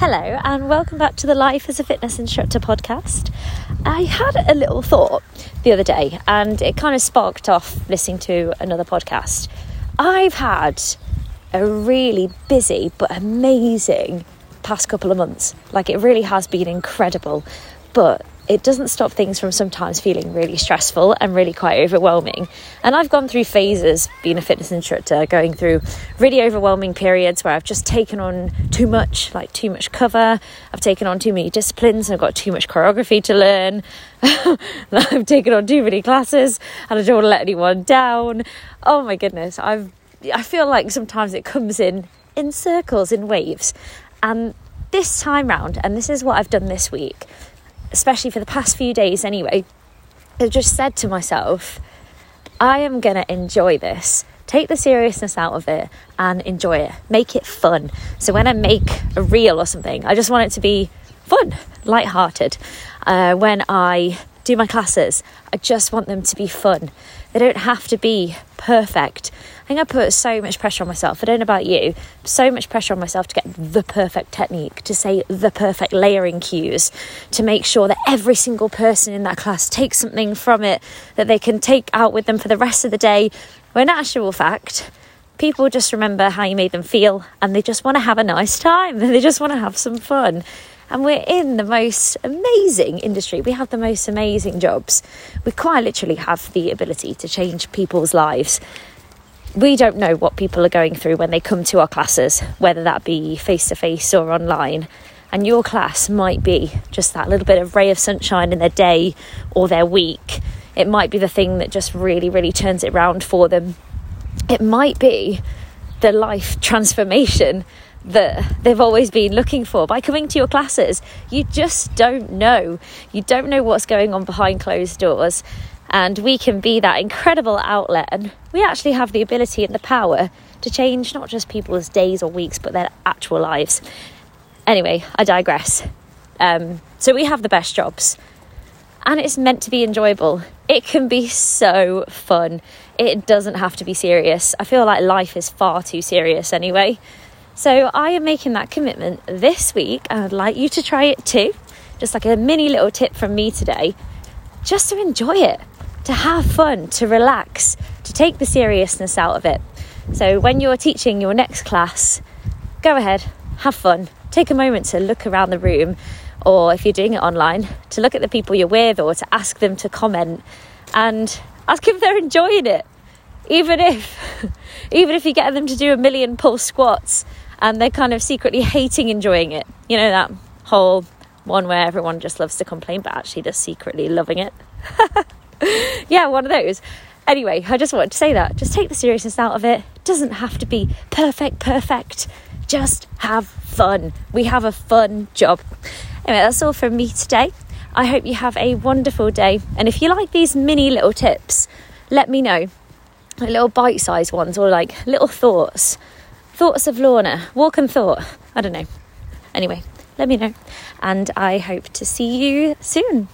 Hello, and welcome back to the Life as a Fitness Instructor podcast. I had a little thought the other day, and it kind of sparked off listening to another podcast. I've had a really busy but amazing past couple of months. Like, it really has been incredible, but it doesn't stop things from sometimes feeling really stressful and really quite overwhelming. And I've gone through phases being a fitness instructor, going through really overwhelming periods where I've just taken on too much, like too much cover. I've taken on too many disciplines and I've got too much choreography to learn. I've taken on too many classes and I don't want to let anyone down. Oh my goodness, I've I feel like sometimes it comes in in circles, in waves. And this time round, and this is what I've done this week, especially for the past few days anyway, I've just said to myself, I am going to enjoy this. Take the seriousness out of it and enjoy it. Make it fun. So when I make a reel or something, I just want it to be fun, light-hearted. Uh, when I do my classes, I just want them to be fun. They don't have to be perfect. I think I put so much pressure on myself. I don't know about you, so much pressure on myself to get the perfect technique, to say the perfect layering cues, to make sure that every single person in that class takes something from it that they can take out with them for the rest of the day. When actual fact, people just remember how you made them feel and they just want to have a nice time and they just want to have some fun. And we're in the most amazing industry. We have the most amazing jobs. We quite literally have the ability to change people's lives. We don't know what people are going through when they come to our classes, whether that be face to face or online. And your class might be just that little bit of ray of sunshine in their day or their week. It might be the thing that just really, really turns it round for them. It might be the life transformation that they've always been looking for by coming to your classes. You just don't know. You don't know what's going on behind closed doors. And we can be that incredible outlet. And we actually have the ability and the power to change not just people's days or weeks, but their actual lives. Anyway, I digress. Um, so we have the best jobs. And it's meant to be enjoyable. It can be so fun. It doesn't have to be serious. I feel like life is far too serious anyway. So I am making that commitment this week and I'd like you to try it too. Just like a mini little tip from me today, just to enjoy it, to have fun, to relax, to take the seriousness out of it. So when you're teaching your next class, go ahead, have fun, take a moment to look around the room, or if you're doing it online, to look at the people you're with or to ask them to comment and ask if they're enjoying it. Even if even if you get them to do a million pull squats and they're kind of secretly hating enjoying it. You know, that whole one where everyone just loves to complain but actually they're secretly loving it. yeah, one of those. Anyway, I just wanted to say that. Just take the seriousness out of it. Doesn't have to be perfect, perfect. Just have fun. We have a fun job. Anyway, that's all from me today. I hope you have a wonderful day. And if you like these mini little tips, let me know. Like little bite sized ones or like little thoughts Thoughts of Lorna, walk and thought. I don't know. Anyway, let me know. And I hope to see you soon.